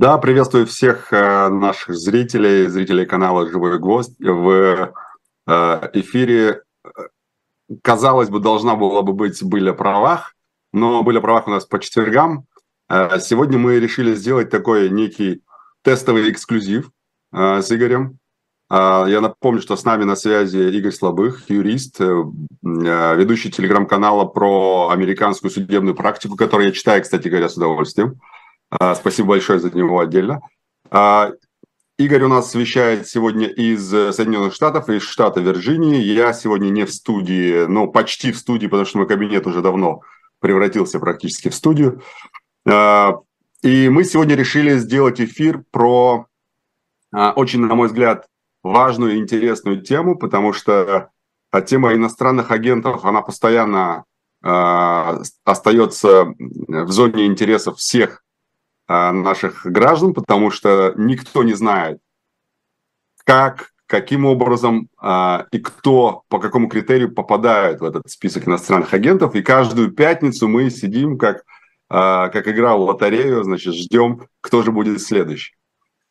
Да, приветствую всех э, наших зрителей, зрителей канала «Живой гвоздь». В э, эфире, э, казалось бы, должна была бы быть «Были о правах», но «Были о правах» у нас по четвергам. Сегодня мы решили сделать такой некий тестовый эксклюзив с Игорем. Я напомню, что с нами на связи Игорь Слабых, юрист, ведущий телеграм-канала про американскую судебную практику, который я читаю, кстати говоря, с удовольствием. А, спасибо большое за него отдельно. А, Игорь у нас вещает сегодня из Соединенных Штатов, из штата Вирджинии. Я сегодня не в студии, но почти в студии, потому что мой кабинет уже давно превратился практически в студию. А, и мы сегодня решили сделать эфир про очень, на мой взгляд, важную и интересную тему, потому что тема иностранных агентов, она постоянно остается в зоне интересов всех наших граждан, потому что никто не знает, как, каким образом а, и кто по какому критерию попадает в этот список иностранных агентов. И каждую пятницу мы сидим как, а, как игра в лотерею, значит, ждем, кто же будет следующий.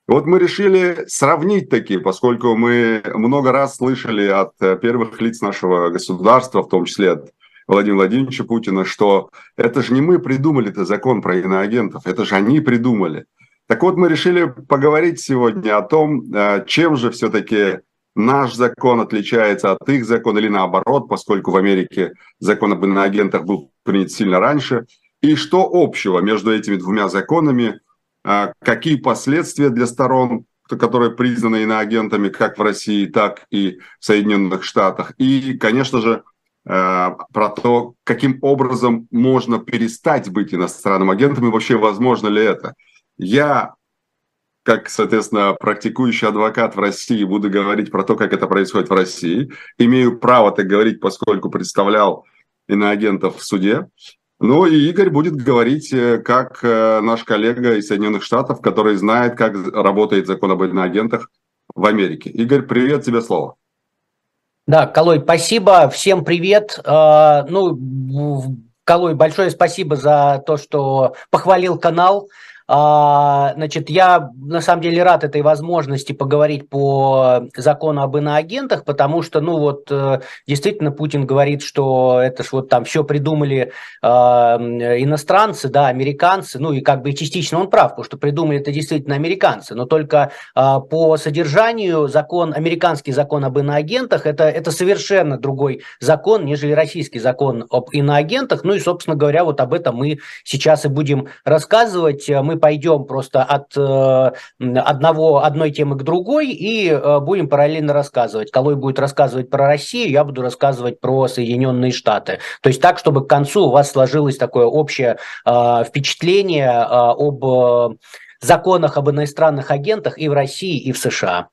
Вот мы решили сравнить такие, поскольку мы много раз слышали от первых лиц нашего государства, в том числе от Владимира Владимировича Путина, что это же не мы придумали этот закон про иноагентов, это же они придумали. Так вот, мы решили поговорить сегодня о том, э, чем же все-таки наш закон отличается от их закона или наоборот, поскольку в Америке закон об иноагентах был принят сильно раньше, и что общего между этими двумя законами, э, какие последствия для сторон, которые признаны иноагентами как в России, так и в Соединенных Штатах, и, конечно же, про то, каким образом можно перестать быть иностранным агентом и вообще возможно ли это. Я, как, соответственно, практикующий адвокат в России, буду говорить про то, как это происходит в России. Имею право так говорить, поскольку представлял иноагентов в суде. Ну и Игорь будет говорить э, как э, наш коллега из Соединенных Штатов, который знает, как работает закон об иноагентах в Америке. Игорь, привет, тебе слово. Да, Колой, спасибо. Всем привет. А, ну, Колой, большое спасибо за то, что похвалил канал. А, значит, я на самом деле рад этой возможности поговорить по закону об иноагентах, потому что, ну вот, э, действительно, Путин говорит, что это ж вот там все придумали э, иностранцы, да, американцы, ну и как бы частично он прав, потому что придумали это действительно американцы, но только э, по содержанию закон, американский закон об иноагентах, это, это совершенно другой закон, нежели российский закон об иноагентах, ну и, собственно говоря, вот об этом мы сейчас и будем рассказывать. Мы пойдем просто от э, одного, одной темы к другой и э, будем параллельно рассказывать. Колой будет рассказывать про Россию, я буду рассказывать про Соединенные Штаты. То есть так, чтобы к концу у вас сложилось такое общее э, впечатление об законах об иностранных агентах и в России, и в США.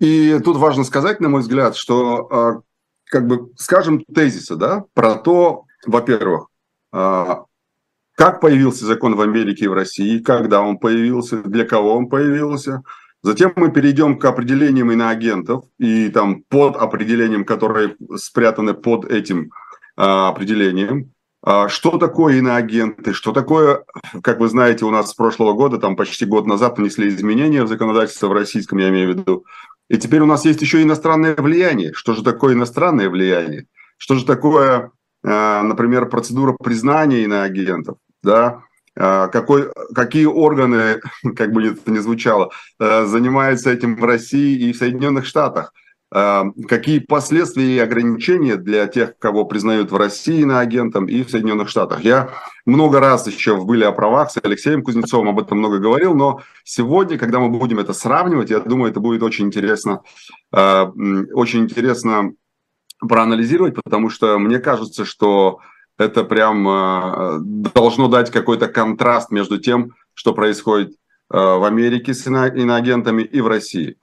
И тут важно сказать, на мой взгляд, что как бы скажем тезисы, да, про то, во-первых, как появился закон в Америке и в России, когда он появился, для кого он появился. Затем мы перейдем к определениям иноагентов и там под определением, которые спрятаны под этим а, определением. А, что такое иноагенты? Что такое, как вы знаете, у нас с прошлого года, там почти год назад внесли изменения в законодательство в российском, я имею в виду. И теперь у нас есть еще иностранное влияние. Что же такое иностранное влияние? Что же такое например, процедура признания иноагентов, да, э, какой, какие органы, как бы это ни звучало, э, занимаются этим в России и в Соединенных Штатах, какие последствия и ограничения для тех, кого признают в России иноагентом и в Соединенных Штатах. Я много раз еще в «Были о правах» с Алексеем Кузнецовым об этом много говорил, но сегодня, когда мы будем это сравнивать, я думаю, это будет очень интересно, очень интересно проанализировать, потому что мне кажется, что это прям э, должно дать какой-то контраст между тем, что происходит э, в Америке с иноагентами и в России.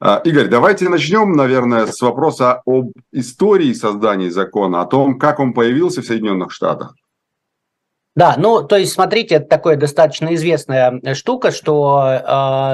Э, Игорь, давайте начнем, наверное, с вопроса об истории создания закона, о том, как он появился в Соединенных Штатах. Да, ну, то есть, смотрите, это такая достаточно известная э, штука, что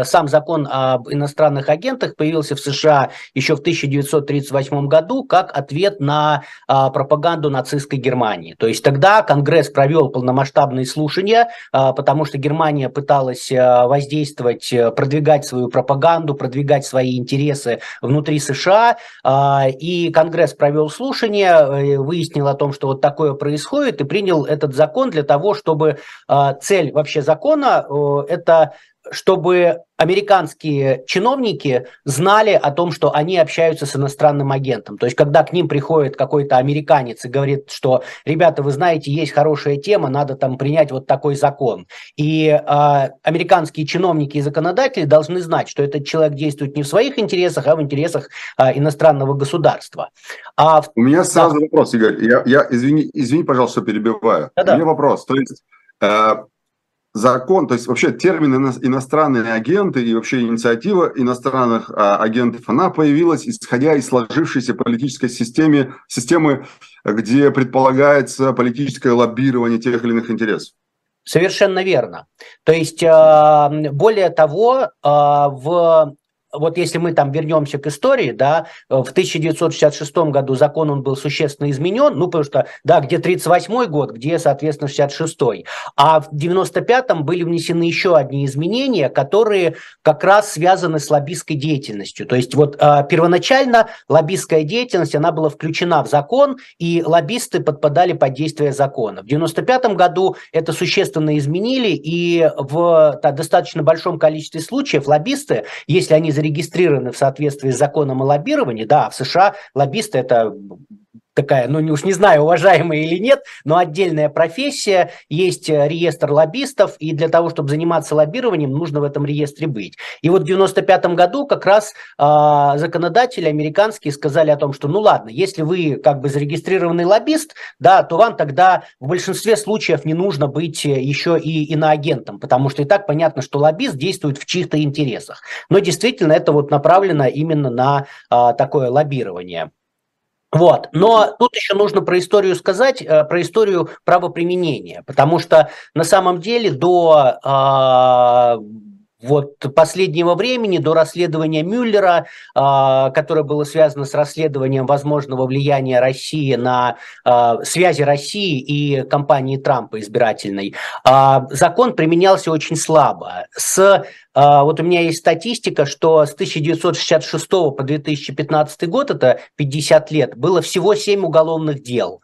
э, сам закон об иностранных агентах появился в США еще в 1938 году как ответ на э, пропаганду нацистской Германии. То есть тогда Конгресс провел полномасштабные слушания, э, потому что Германия пыталась э, воздействовать, э, продвигать свою пропаганду, продвигать свои интересы внутри США, э, и Конгресс провел слушания, э, выяснил о том, что вот такое происходит, и принял этот закон для того, того, чтобы а, цель вообще закона это чтобы американские чиновники знали о том, что они общаются с иностранным агентом. То есть, когда к ним приходит какой-то американец и говорит, что, ребята, вы знаете, есть хорошая тема, надо там принять вот такой закон. И э, американские чиновники и законодатели должны знать, что этот человек действует не в своих интересах, а в интересах э, иностранного государства. А У меня сразу да. вопрос, Игорь. Я, я извини, извини, пожалуйста, что перебиваю. Да-да. У меня вопрос. То есть, э, закон, то есть вообще термин иностранные агенты и вообще инициатива иностранных а, агентов, она появилась исходя из сложившейся политической системы, системы, где предполагается политическое лоббирование тех или иных интересов. Совершенно верно. То есть, а, более того, а, в вот если мы там вернемся к истории, да, в 1966 году закон он был существенно изменен, ну, потому что, да, где 38 год, где, соответственно, 66 а в 95-м были внесены еще одни изменения, которые как раз связаны с лоббистской деятельностью. То есть вот э, первоначально лоббистская деятельность, она была включена в закон, и лоббисты подпадали под действие закона. В 95 году это существенно изменили, и в да, достаточно большом количестве случаев лоббисты, если они зарегистрированы в соответствии с законом о лоббировании, да, в США лоббисты это такая, ну уж не знаю, уважаемая или нет, но отдельная профессия, есть э, реестр лоббистов, и для того, чтобы заниматься лоббированием, нужно в этом реестре быть. И вот в 95 году как раз э, законодатели американские сказали о том, что ну ладно, если вы как бы зарегистрированный лоббист, да, то вам тогда в большинстве случаев не нужно быть э, еще и иноагентом, потому что и так понятно, что лоббист действует в чьих-то интересах. Но действительно это вот направлено именно на э, такое лоббирование. Вот. Но тут еще нужно про историю сказать, э, про историю правоприменения, потому что на самом деле до э, вот последнего времени, до расследования Мюллера, э, которое было связано с расследованием возможного влияния России на э, связи России и кампании Трампа избирательной, э, закон применялся очень слабо. С а, вот у меня есть статистика, что с 1966 по 2015 год, это 50 лет, было всего 7 уголовных дел.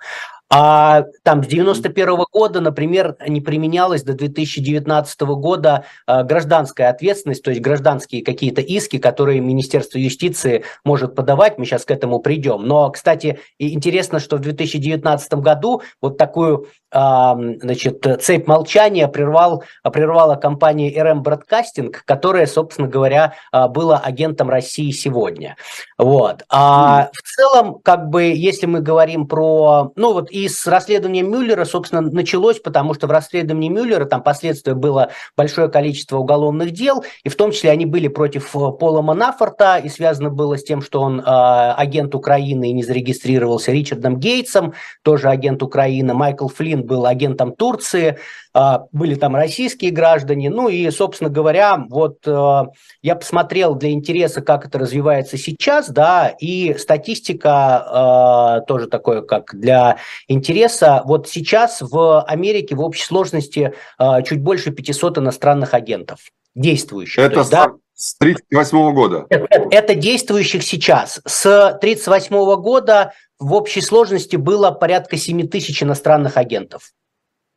А там с 91 года, например, не применялась до 2019 года а, гражданская ответственность, то есть гражданские какие-то иски, которые Министерство юстиции может подавать. Мы сейчас к этому придем. Но, кстати, интересно, что в 2019 году вот такую а, значит, цепь молчания прервал, прервала компания RM Broadcasting, которая, собственно говоря, а, была агентом России сегодня. Вот. А в целом, как бы, если мы говорим про, ну вот и с расследованием Мюллера, собственно, началось, потому что в расследовании Мюллера там последствия было большое количество уголовных дел, и в том числе они были против э, Пола Манафорта, и связано было с тем, что он э, агент Украины и не зарегистрировался Ричардом Гейтсом, тоже агент Украины, Майкл Флинн был агентом Турции, были там российские граждане. Ну и, собственно говоря, вот э, я посмотрел для интереса, как это развивается сейчас, да, и статистика э, тоже такое, как для интереса. Вот сейчас в Америке в общей сложности э, чуть больше 500 иностранных агентов действующих. Это есть, да, с 1938 года? Это, это действующих сейчас. С 1938 года в общей сложности было порядка 7 тысяч иностранных агентов.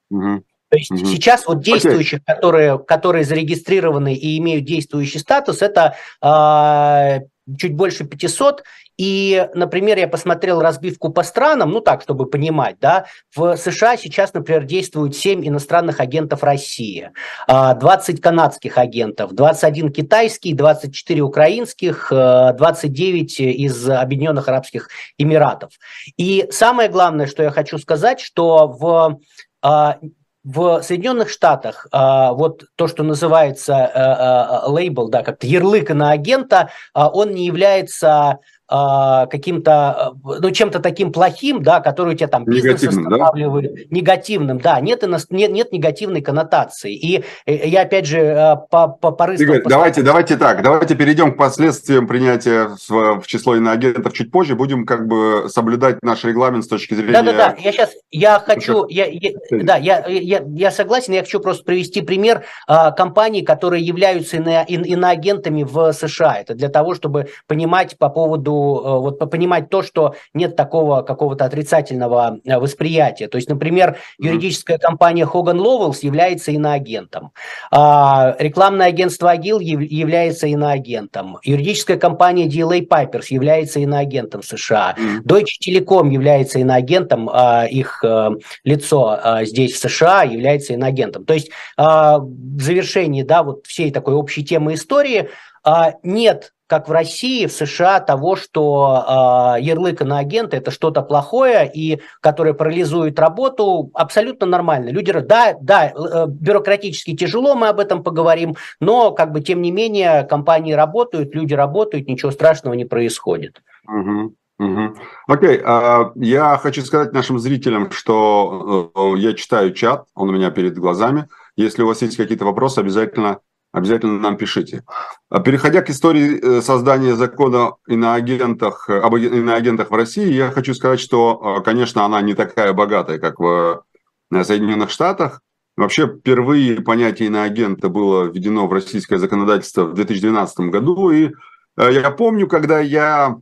Угу. То есть угу. сейчас вот действующих, okay. которые, которые зарегистрированы и имеют действующий статус, это э, чуть больше 500. И, например, я посмотрел разбивку по странам, ну так, чтобы понимать, да, в США сейчас, например, действуют 7 иностранных агентов России, 20 канадских агентов, 21 китайских, 24 украинских, 29 из Объединенных Арабских Эмиратов. И самое главное, что я хочу сказать, что в в Соединенных Штатах а, вот то, что называется а, а, лейбл, да, как-то ярлык на агента, он не является э, каким-то, э, ну, чем-то таким плохим, да, который у тебя там негативным, да? негативным, да, нет, нет, нет негативной коннотации. И э, я, опять же, по, по, порыскал... Игорь, давайте, давайте так, давайте перейдем к последствиям принятия в, в число иноагентов чуть позже, будем как бы соблюдать наш регламент с точки зрения... Да-да-да, я сейчас, я хочу, я, я, да, я, я, я согласен, я хочу просто привести пример а, компаний, которые являются ино, иноагентами в США. Это для того, чтобы понимать по поводу, э, вот понимать то, что нет такого какого-то отрицательного э, восприятия. То есть, например, юридическая компания Hogan Lovells является иноагентом. А, рекламное агентство Агил является иноагентом. Юридическая компания DLA Pipers является иноагентом США. Deutsche Telekom является иноагентом, а, их э, лицо здесь в США является иноагентом. То есть в завершении да, вот всей такой общей темы истории нет как в России, в США, того, что э, ярлык на агента это что-то плохое и которое парализует работу, абсолютно нормально. Люди говорят, да, да, э, бюрократически тяжело, мы об этом поговорим, но как бы тем не менее компании работают, люди работают, ничего страшного не происходит. Угу. Окей, а, я хочу сказать нашим зрителям, что э, я читаю чат, он у меня перед глазами. Если у вас есть какие-то вопросы, обязательно обязательно нам пишите. А переходя к истории э, создания закона иноагентах, об иноагентах в России, я хочу сказать, что, э, конечно, она не такая богатая, как в э, Соединенных Штатах. Вообще, впервые понятие иноагента было введено в российское законодательство в 2012 году. И я помню, когда я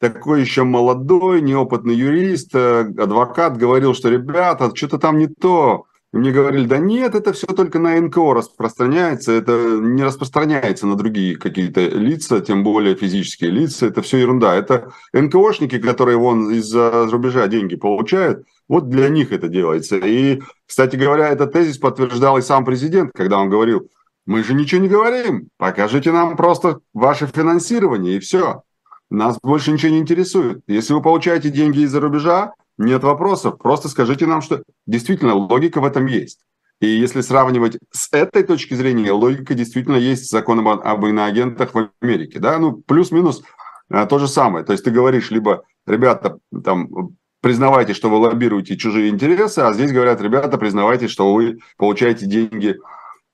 такой еще молодой, неопытный юрист, адвокат, говорил, что, ребята, что-то там не то, мне говорили, да нет, это все только на НКО распространяется, это не распространяется на другие какие-то лица, тем более физические лица, это все ерунда. Это НКОшники, которые вон из-за рубежа деньги получают, вот для них это делается. И, кстати говоря, этот тезис подтверждал и сам президент, когда он говорил, мы же ничего не говорим, покажите нам просто ваше финансирование и все. Нас больше ничего не интересует. Если вы получаете деньги из-за рубежа, нет вопросов. Просто скажите нам, что действительно логика в этом есть. И если сравнивать с этой точки зрения, логика действительно есть с законом об иноагентах в Америке. Да? Ну, плюс-минус а, то же самое. То есть ты говоришь, либо, ребята, там, признавайте, что вы лоббируете чужие интересы, а здесь говорят, ребята, признавайте, что вы получаете деньги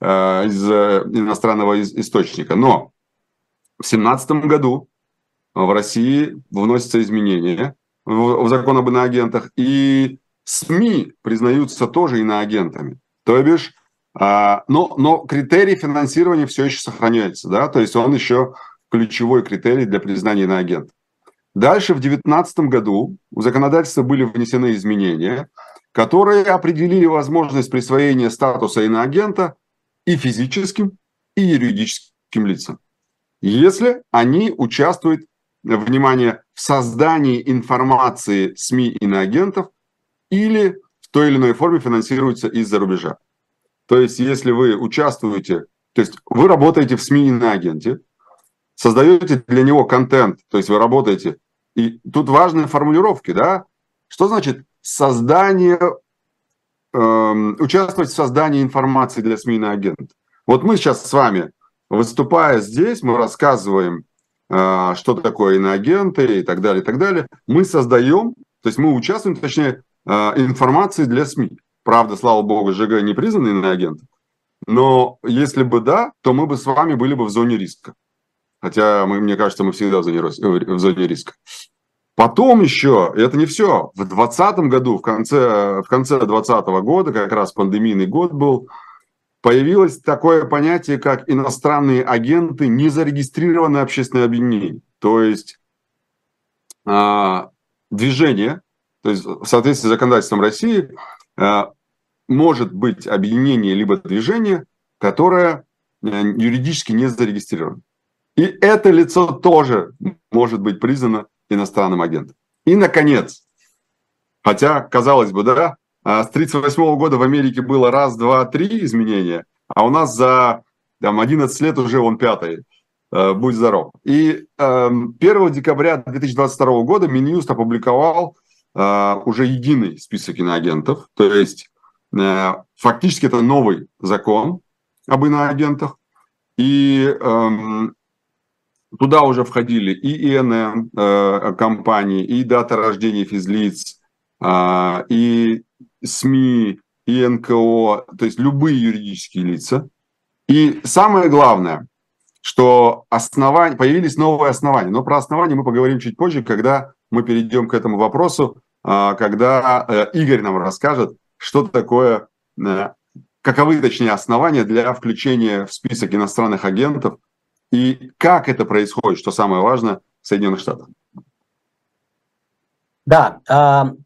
э, из иностранного источника. Но в 2017 году в России вносятся изменения, в, в закон об иноагентах, и СМИ признаются тоже иноагентами. То бишь, а, но, но критерий финансирования все еще сохраняется, да, то есть он еще ключевой критерий для признания иноагента. Дальше в 2019 году в законодательство были внесены изменения, которые определили возможность присвоения статуса иноагента и физическим, и юридическим лицам, если они участвуют внимание, в создании информации СМИ иноагентов или в той или иной форме финансируется из-за рубежа. То есть, если вы участвуете, то есть вы работаете в СМИ иноагенте, создаете для него контент, то есть вы работаете, и тут важные формулировки, да, что значит создание, эм, участвовать в создании информации для СМИ иноагента. Вот мы сейчас с вами, выступая здесь, мы рассказываем что такое иноагенты и так далее, и так далее. Мы создаем, то есть мы участвуем, точнее, а, информации для СМИ. Правда, слава богу, ЖГ не признанный иноагент, но если бы да, то мы бы с вами были бы в зоне риска. Хотя, мы, мне кажется, мы всегда в зоне, в зоне риска. Потом еще, это не все, в 2020 году, в конце, в конце 2020 года, как раз пандемийный год был, появилось такое понятие, как иностранные агенты, незарегистрированные общественные объединения. То есть а, движение, то есть в соответствии с законодательством России, а, может быть объединение либо движение, которое а, юридически не зарегистрировано. И это лицо тоже может быть признано иностранным агентом. И, наконец, хотя, казалось бы, да, а с 1938 года в Америке было раз, два, три изменения, а у нас за там, 11 лет уже он пятый. Э, будь здоров. И 1 эм, декабря 2022 года Минюст опубликовал э, уже единый список иноагентов. То есть э, фактически это новый закон об иноагентах. И эм, туда уже входили и ИНН э, компании, и дата рождения физлиц, э, и СМИ, и НКО, то есть любые юридические лица. И самое главное, что основания, появились новые основания. Но про основания мы поговорим чуть позже, когда мы перейдем к этому вопросу, э, когда э, Игорь нам расскажет, что такое, э, каковы, точнее, основания для включения в список иностранных агентов и как это происходит, что самое важное, в Соединенных Штатах. Да, э,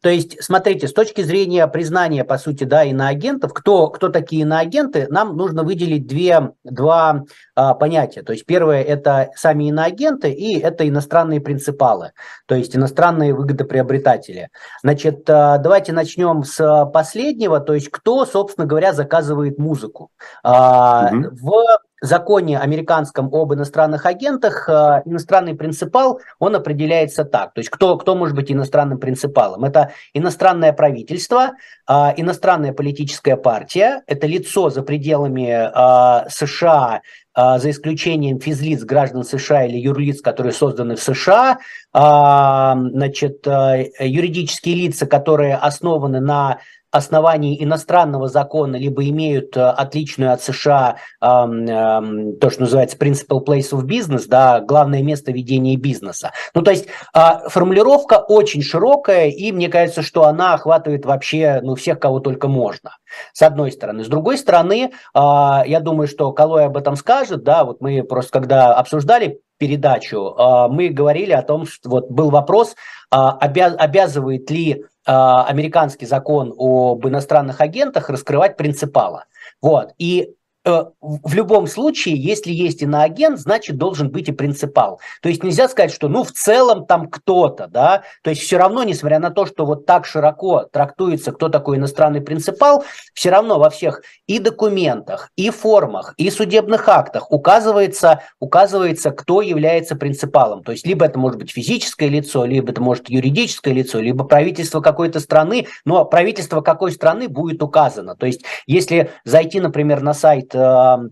то есть, смотрите, с точки зрения признания, по сути, да, иноагентов, кто, кто такие иноагенты, нам нужно выделить две, два э, понятия. То есть, первое – это сами иноагенты, и это иностранные принципалы, то есть иностранные выгодоприобретатели. Значит, э, давайте начнем с последнего, то есть, кто, собственно говоря, заказывает музыку. Э, угу. В законе американском об иностранных агентах э, иностранный принципал, он определяется так. То есть кто, кто может быть иностранным принципалом? Это иностранное правительство, э, иностранная политическая партия, это лицо за пределами э, США, за исключением физлиц граждан США или юрлиц, которые созданы в США, значит, юридические лица, которые основаны на основании иностранного закона либо имеют э, отличную от США то, что называется principal place of business, да, главное место ведения бизнеса. Ну, то есть э, формулировка очень широкая, и мне кажется, что она охватывает вообще ну, всех, кого только можно, с одной стороны. С другой стороны, э, я думаю, что Калой об этом скажет, да, вот мы просто когда обсуждали передачу, э, мы говорили о том, что вот был вопрос, обязывает ли а, американский закон об иностранных агентах раскрывать принципала. Вот. И Э, в любом случае, если есть иноагент, значит, должен быть и принципал. То есть нельзя сказать, что ну в целом там кто-то, да, то есть все равно, несмотря на то, что вот так широко трактуется, кто такой иностранный принципал, все равно во всех и документах, и формах, и судебных актах указывается, указывается, кто является принципалом. То есть либо это может быть физическое лицо, либо это может юридическое лицо, либо правительство какой-то страны, но правительство какой страны будет указано. То есть если зайти, например, на сайт Э,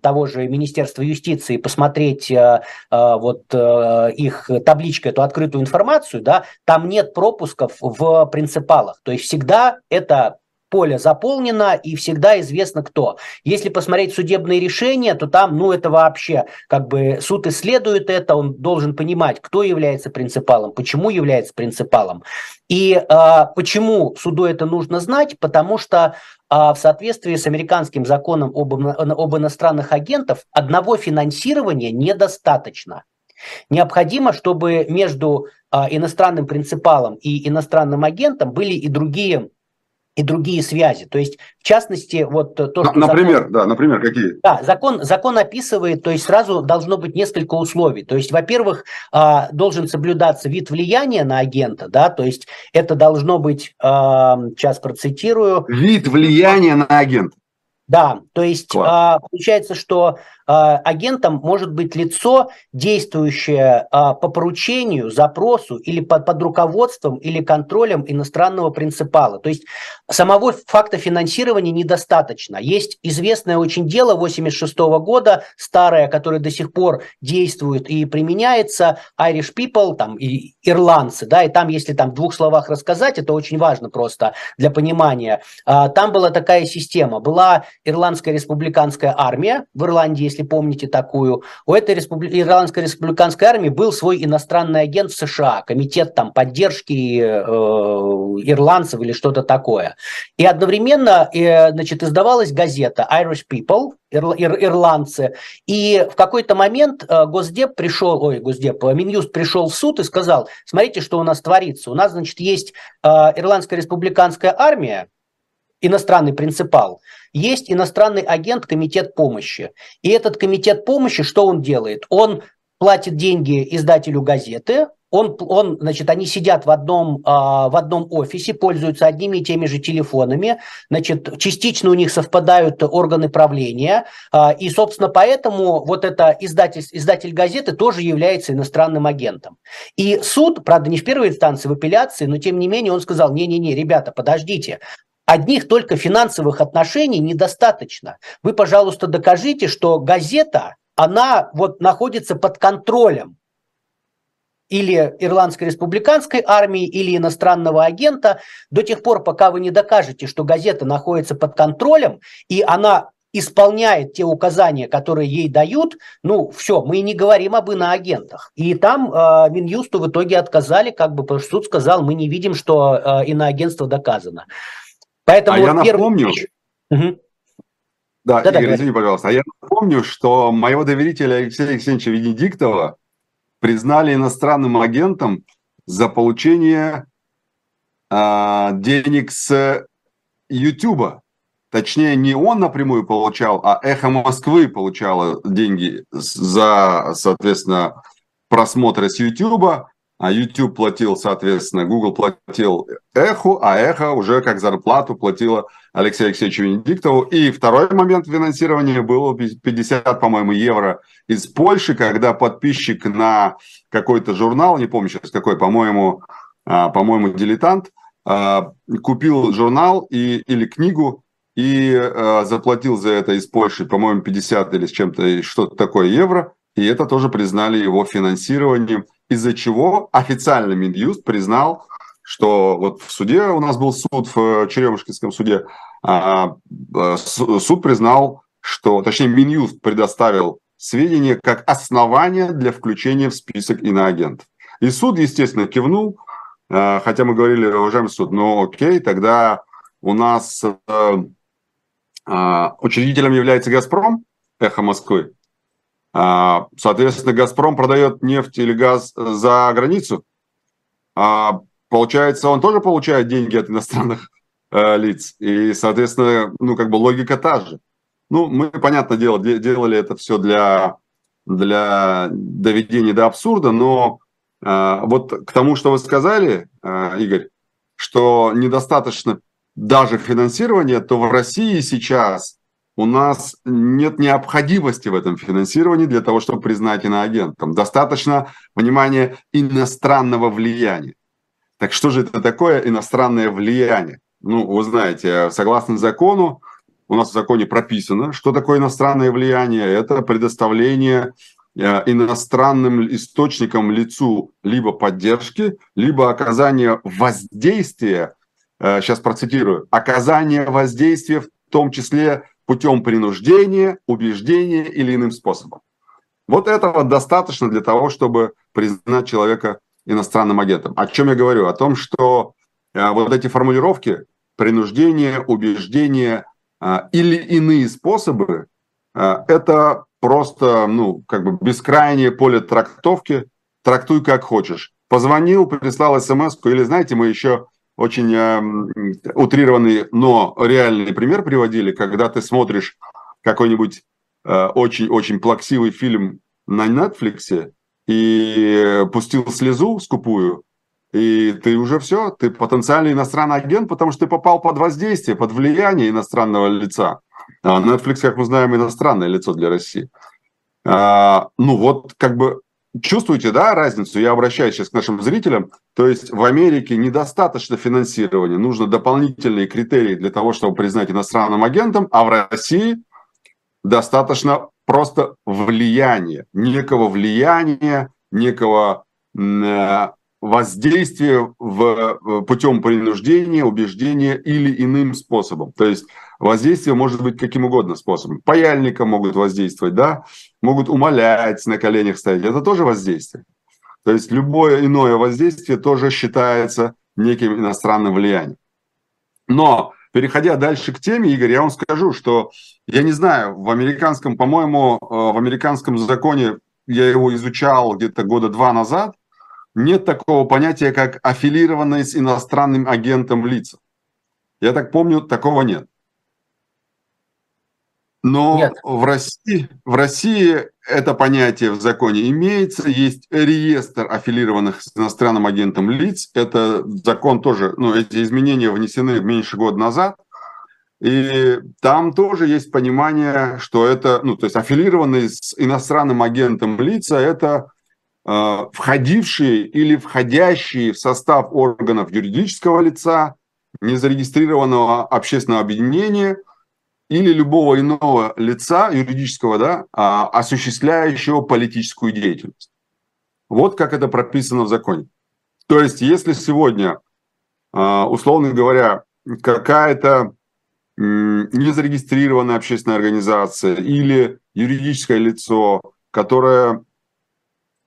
того же Министерства юстиции, посмотреть э, э, вот их табличку, эту открытую информацию, да, там нет пропусков в принципалах. То есть всегда это поле заполнено и всегда известно кто. Если посмотреть судебные решения, то там, ну, это вообще, как бы суд исследует это, он должен понимать, кто является принципалом, почему является принципалом. И э, почему суду это нужно знать? Потому что э, в соответствии с американским законом об, об иностранных агентов одного финансирования недостаточно. Необходимо, чтобы между э, иностранным принципалом и иностранным агентом были и другие и другие связи. То есть, в частности, вот то, что... Например, закон, да, например, какие? Да, закон, закон описывает, то есть сразу должно быть несколько условий. То есть, во-первых, а, должен соблюдаться вид влияния на агента, да, то есть это должно быть, а, сейчас процитирую... Вид влияния на агента. Да, то есть Класс. получается, что а, агентом может быть лицо, действующее а, по поручению, запросу или под, под руководством или контролем иностранного принципала. То есть самого факта финансирования недостаточно. Есть известное очень дело 86 года, старое, которое до сих пор действует и применяется, Irish People, там, и ирландцы, да, и там, если там в двух словах рассказать, это очень важно просто для понимания. А, там была такая система, была Ирландская республиканская армия в Ирландии, если помните такую, у этой республи... Ирландской республиканской армии был свой иностранный агент в США, комитет там поддержки э, ирландцев или что-то такое. И одновременно э, значит, издавалась газета Irish People, ир, ир, ирландцы, и в какой-то момент э, Госдеп пришел, ой, Госдеп, э, Минюст пришел в суд и сказал, смотрите, что у нас творится. У нас, значит, есть э, Ирландская республиканская армия, иностранный принципал, есть иностранный агент комитет помощи. И этот комитет помощи, что он делает? Он платит деньги издателю газеты, он, он, значит, они сидят в одном, а, в одном офисе, пользуются одними и теми же телефонами, значит, частично у них совпадают органы правления, а, и, собственно, поэтому вот это издатель, издатель газеты тоже является иностранным агентом. И суд, правда, не в первой инстанции, в апелляции, но тем не менее он сказал, не-не-не, ребята, подождите, Одних только финансовых отношений недостаточно. Вы, пожалуйста, докажите, что газета, она вот находится под контролем или ирландской республиканской армии, или иностранного агента, до тех пор, пока вы не докажете, что газета находится под контролем, и она исполняет те указания, которые ей дают, ну, все, мы не говорим об иноагентах. И там э, Минюсту в итоге отказали, как бы, потому что суд сказал, мы не видим, что э, иноагентство доказано. Поэтому а я напомню, угу. да, да, Игорь, да, извини, пожалуйста, а я напомню, что моего доверителя Алексея Алексеевича Венедиктова признали иностранным агентом за получение э, денег с Ютуба. Точнее, не он напрямую получал, а «Эхо Москвы» получало деньги за, соответственно, просмотры с Ютуба, а YouTube платил, соответственно, Google платил Эху, а Эхо уже как зарплату платила Алексею Алексеевичу Венедиктову. И второй момент финансирования было 50, по-моему, евро из Польши, когда подписчик на какой-то журнал, не помню сейчас какой, по-моему, а, по-моему, «Дилетант», а, купил журнал и, или книгу и э, заплатил за это из Польши, по-моему, 50 или с чем-то, что-то такое евро, и это тоже признали его финансированием, из-за чего официально Минюст признал, что вот в суде, у нас был суд в Черемушкинском суде, а, э, суд признал, что, точнее, Минюст предоставил сведения как основание для включения в список иноагентов. И суд, естественно, кивнул, э, хотя мы говорили, уважаемый суд, ну окей, тогда у нас учредителем является «Газпром», «Эхо Москвы». А, соответственно, «Газпром» продает нефть или газ за границу. А, получается, он тоже получает деньги от иностранных э, лиц. И, соответственно, ну, как бы логика та же. Ну, мы, понятное дело, делали это все для, для доведения до абсурда, но вот к тому, что вы сказали, Игорь, что недостаточно даже финансирования, то в России сейчас у нас нет необходимости в этом финансировании для того, чтобы признать иноагентом. Достаточно, внимания иностранного влияния. Так что же это такое иностранное влияние? Ну, вы знаете, согласно закону, у нас в законе прописано, что такое иностранное влияние. Это предоставление э, иностранным источникам лицу либо поддержки, либо оказание воздействия сейчас э, процитирую, оказание воздействия в том числе путем принуждения, убеждения или иным способом. Вот этого достаточно для того, чтобы признать человека иностранным агентом. О чем я говорю? О том, что э, вот эти формулировки принуждение, убеждение э, или иные способы это просто, ну, как бы бескрайнее поле трактовки, трактуй как хочешь. Позвонил, прислал смс или, знаете, мы еще очень э, утрированный, но реальный пример приводили, когда ты смотришь какой-нибудь э, очень-очень плаксивый фильм на Netflix и пустил слезу скупую, и ты уже все, ты потенциальный иностранный агент, потому что ты попал под воздействие, под влияние иностранного лица. А Netflix, как мы знаем, иностранное лицо для России. А, ну вот, как бы Чувствуете, да, разницу? Я обращаюсь сейчас к нашим зрителям. То есть в Америке недостаточно финансирования, нужно дополнительные критерии для того, чтобы признать иностранным агентом, а в России достаточно просто влияния, некого влияния, некого воздействия в, путем принуждения, убеждения или иным способом. То есть Воздействие может быть каким угодно способом. Паяльником могут воздействовать, да, могут умолять, на коленях стоять. Это тоже воздействие. То есть любое иное воздействие тоже считается неким иностранным влиянием. Но переходя дальше к теме, Игорь, я вам скажу, что я не знаю, в американском, по-моему, э, в американском законе, я его изучал где-то года два назад, нет такого понятия, как аффилированные с иностранным агентом лица. Я так помню, такого нет. Но Нет. в России, в России это понятие в законе имеется. Есть реестр аффилированных с иностранным агентом лиц. Это закон тоже, ну, эти изменения внесены меньше года назад. И там тоже есть понимание, что это, ну, то есть аффилированные с иностранным агентом лица – это входившие или входящие в состав органов юридического лица, незарегистрированного общественного объединения – или любого иного лица юридического, да, а, осуществляющего политическую деятельность. Вот как это прописано в законе. То есть, если сегодня, а, условно говоря, какая-то незарегистрированная общественная организация или юридическое лицо, которое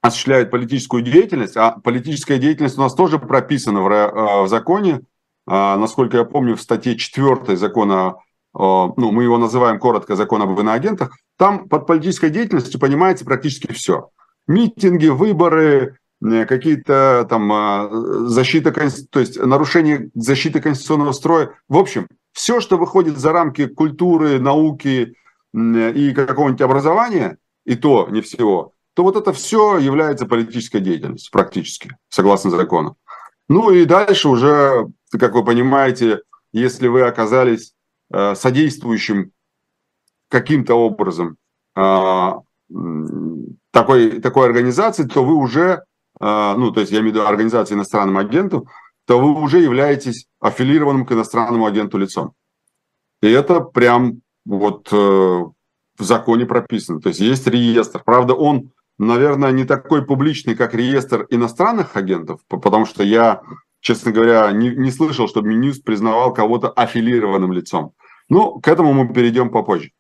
осуществляет политическую деятельность, а политическая деятельность у нас тоже прописана в, а, в законе, а, насколько я помню, в статье 4 закона, ну, мы его называем коротко закон об иноагентах, там под политической деятельностью понимается практически все. Митинги, выборы, Э, какие-то там защита, то есть нарушение защиты конституционного строя. В общем, все, что выходит за рамки культуры, науки и какого-нибудь образования, и то не всего, то вот это все является политической деятельностью практически, согласно закону. Ну и дальше уже, как вы понимаете, если вы оказались э, содействующим каким-то образом э, такой, такой организации, то вы уже а, ну, то есть я имею в виду организации иностранным агентом, то вы уже являетесь аффилированным к иностранному агенту лицом. И это прям вот э, в законе прописано. То есть есть реестр. Правда, он, наверное, не такой публичный, как реестр иностранных агентов, потому что я, честно говоря, не, не слышал, чтобы Минюст признавал кого-то аффилированным лицом. Ну, к этому мы перейдем попозже.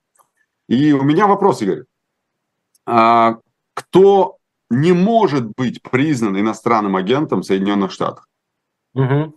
И у меня вопрос, Игорь. А, кто не может быть признан иностранным агентом Соединенных Штатов. Угу.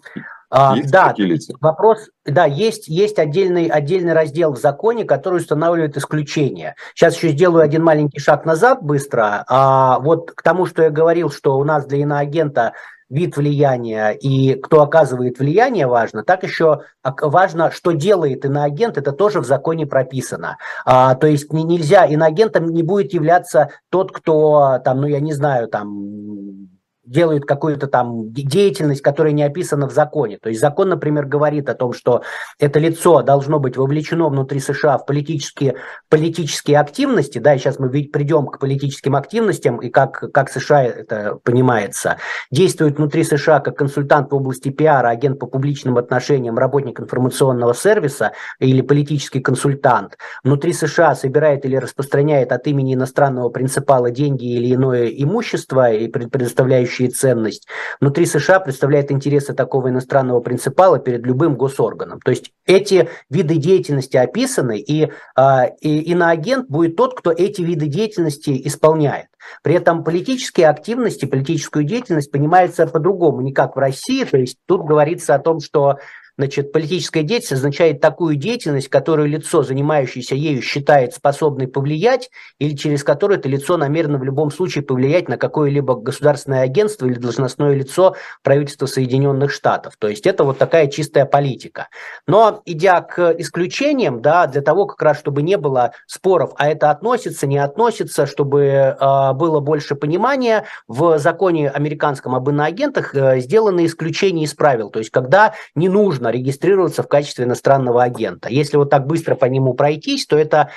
А, да, вопрос, да, есть, есть отдельный, отдельный раздел в законе, который устанавливает исключения. Сейчас еще сделаю один маленький шаг назад быстро. А, вот к тому, что я говорил, что у нас для иноагента вид влияния и кто оказывает влияние важно, так еще важно, что делает иноагент, это тоже в законе прописано. А, то есть не, нельзя, иноагентом не будет являться тот, кто там, ну я не знаю, там делают какую-то там деятельность, которая не описана в законе. То есть закон, например, говорит о том, что это лицо должно быть вовлечено внутри США в политические, политические активности, да, и сейчас мы придем к политическим активностям и как, как США это понимается, действует внутри США как консультант в области пиара, агент по публичным отношениям, работник информационного сервиса или политический консультант. Внутри США собирает или распространяет от имени иностранного принципала деньги или иное имущество и предоставляющее имеющие ценность, внутри США представляет интересы такого иностранного принципала перед любым госорганом. То есть эти виды деятельности описаны, и, а, и иноагент будет тот, кто эти виды деятельности исполняет. При этом политические активности, политическую деятельность понимается по-другому, не как в России. То есть тут говорится о том, что Значит, политическая деятельность означает такую деятельность, которую лицо, занимающееся ею, считает способной повлиять, или через которую это лицо намерено в любом случае повлиять на какое-либо государственное агентство или должностное лицо правительства Соединенных Штатов. То есть это вот такая чистая политика. Но идя к исключениям, да, для того как раз, чтобы не было споров, а это относится, не относится, чтобы э, было больше понимания, в законе американском об иноагентах э, сделаны исключения из правил. То есть когда не нужно регистрироваться в качестве иностранного агента. Если вот так быстро по нему пройтись, то это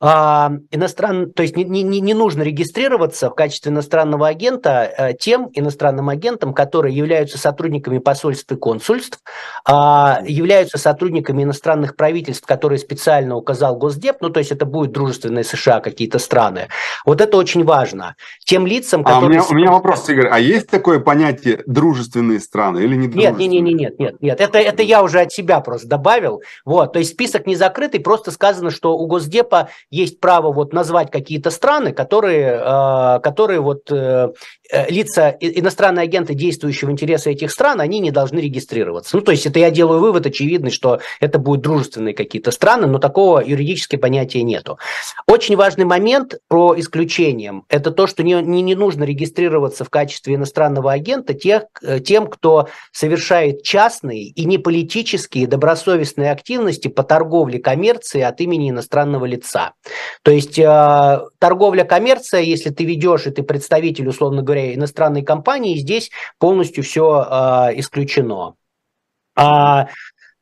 а, иностран... то есть не, не, не нужно регистрироваться в качестве иностранного агента а, тем иностранным агентам, которые являются сотрудниками посольств и консульств, а, являются сотрудниками иностранных правительств, которые специально указал Госдеп, ну то есть это будет дружественные США какие-то страны. Вот это очень важно. Тем лицам, которые... А у меня, у меня вопрос, Игорь, а есть такое понятие дружественные страны или не Нет, нет, нет, нет, нет, нет, это, это я уже от себя просто добавил. Вот, то есть список не закрытый, просто сказано, что у Госдепа есть право вот назвать какие-то страны, которые, э, которые вот э, э, лица, иностранные агенты, действующие в интересы этих стран, они не должны регистрироваться. Ну, то есть это я делаю вывод очевидный, что это будут дружественные какие-то страны, но такого юридически понятия нету. Очень важный момент про исключением – это то, что не, не, не нужно регистрироваться в качестве иностранного агента тех, тем, кто совершает частные и не политические добросовестные активности по торговле, коммерции от имени иностранного лица. То есть э, торговля, коммерция, если ты ведешь и ты представитель, условно говоря, иностранной компании, здесь полностью все э, исключено. А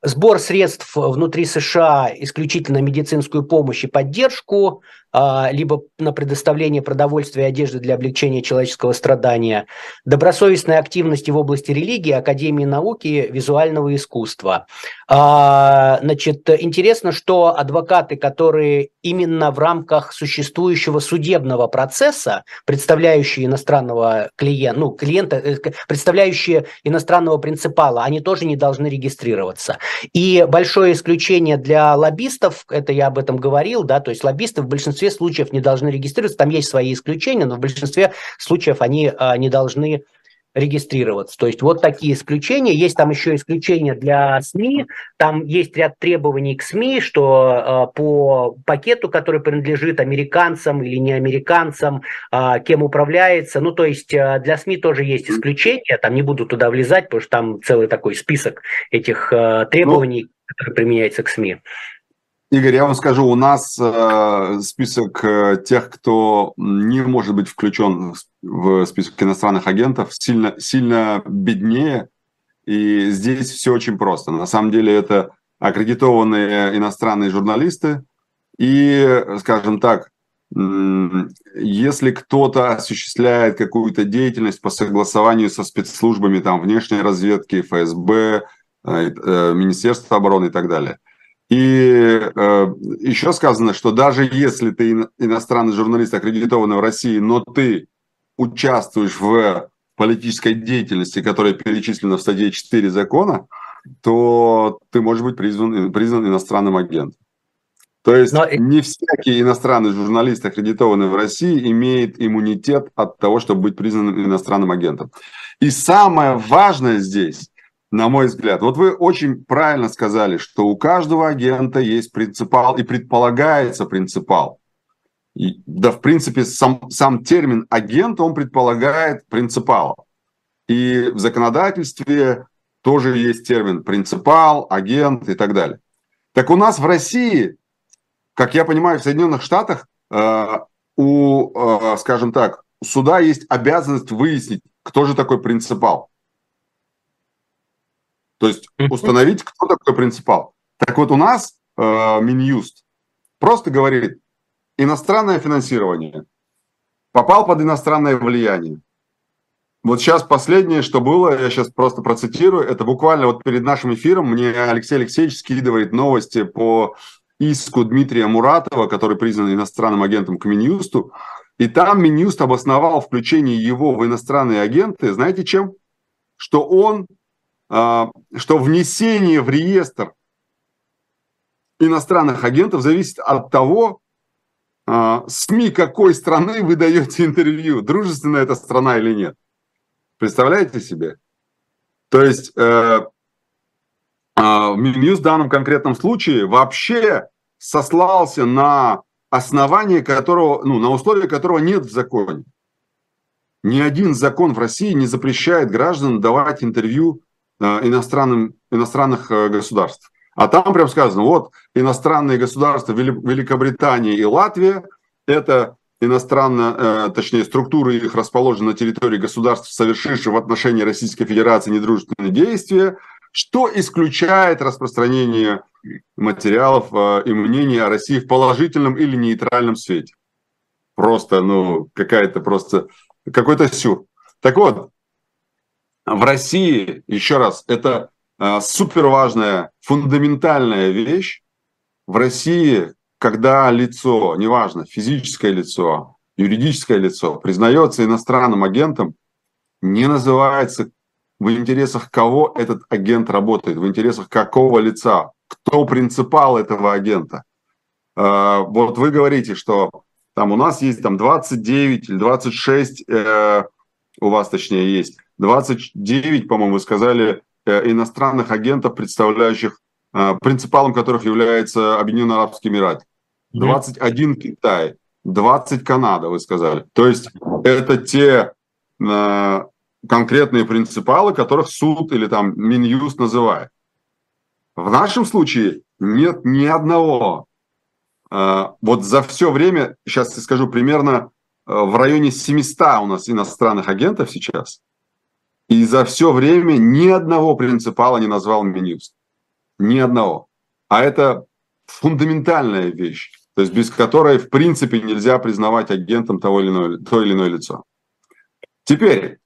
сбор средств внутри США исключительно медицинскую помощь и поддержку, а, либо на предоставление продовольствия и одежды для облегчения человеческого страдания, добросовестной активности в области религии, академии науки, визуального искусства. А, значит, интересно, что адвокаты, которые именно в рамках существующего судебного процесса, представляющие иностранного клиента, ну, клиента, э, представляющие иностранного принципала, они тоже не должны регистрироваться. И большое исключение для лоббистов, это я об этом говорил, да, то есть лоббисты в большинстве случаев не должны регистрироваться, там есть свои исключения, но в большинстве случаев они а, не должны регистрироваться. То есть вот такие исключения. Есть там еще исключения для СМИ. Там есть ряд требований к СМИ, что э, по пакету, который принадлежит американцам или не американцам, э, кем управляется. Ну, то есть э, для СМИ тоже есть исключения. Там не буду туда влезать, потому что там целый такой список этих э, требований, ну, которые применяются к СМИ. Игорь, я вам скажу, у нас э, список э, тех, кто не может быть включен в список иностранных агентов, сильно, сильно беднее. И здесь все очень просто. На самом деле это аккредитованные иностранные журналисты. И, скажем так, если кто-то осуществляет какую-то деятельность по согласованию со спецслужбами там, внешней разведки, ФСБ, э, э, Министерства обороны и так далее – и э, еще сказано, что даже если ты иностранный журналист, аккредитованный в России, но ты участвуешь в политической деятельности, которая перечислена в статье 4 закона, то ты можешь быть признан, признан иностранным агентом. То есть но... не всякий иностранный журналист, аккредитованный в России, имеет иммунитет от того, чтобы быть признанным иностранным агентом. И самое важное здесь, на мой взгляд. Вот вы очень правильно сказали, что у каждого агента есть принципал и предполагается принципал. И, да, в принципе, сам, сам термин агент, он предполагает принципала. И в законодательстве тоже есть термин принципал, агент и так далее. Так у нас в России, как я понимаю, в Соединенных Штатах э, у, э, скажем так, суда есть обязанность выяснить, кто же такой принципал. То есть установить, кто такой принципал. Так вот у нас э, Минюст просто говорит, иностранное финансирование попал под иностранное влияние. Вот сейчас последнее, что было, я сейчас просто процитирую, это буквально вот перед нашим эфиром мне Алексей Алексеевич скидывает новости по иску Дмитрия Муратова, который признан иностранным агентом к Минюсту. И там Минюст обосновал включение его в иностранные агенты, знаете чем? Что он что внесение в реестр иностранных агентов зависит от того, а, СМИ какой страны вы даете интервью, дружественная эта страна или нет. Представляете себе? То есть э, э, Минюс в данном конкретном случае вообще сослался на основание которого, ну, на условия которого нет в законе. Ни один закон в России не запрещает гражданам давать интервью иностранным, иностранных э, государств. А там прям сказано, вот иностранные государства Великобритания и Латвия, это иностранно, э, точнее, структуры их расположены на территории государств, совершивших в отношении Российской Федерации недружественные действия, что исключает распространение материалов и мнений о России в положительном или нейтральном свете. Просто, ну, какая-то просто, какой-то сюр. Так вот, в России, еще раз, это э, супер важная, фундаментальная вещь. В России, когда лицо, неважно, физическое лицо, юридическое лицо, признается иностранным агентом, не называется в интересах кого этот агент работает, в интересах какого лица, кто принципал этого агента. Э, вот вы говорите, что там у нас есть там 29 или 26, э, у вас точнее есть 29, по-моему, вы сказали, э, иностранных агентов, представляющих, э, принципалом которых является Объединенные Арабские Эмираты. 21 Китай, 20 Канада, вы сказали. То есть это те э, конкретные принципалы, которых суд или там Минюст называет. В нашем случае нет ни одного. Вот за все время, сейчас я скажу, примерно в районе 700 у нас иностранных агентов сейчас – и за все время ни одного принципала не назвал Минюст. Ни одного. А это фундаментальная вещь. то есть без которой в принципе нельзя признавать агентом того или иное, то или иное лицо. Теперь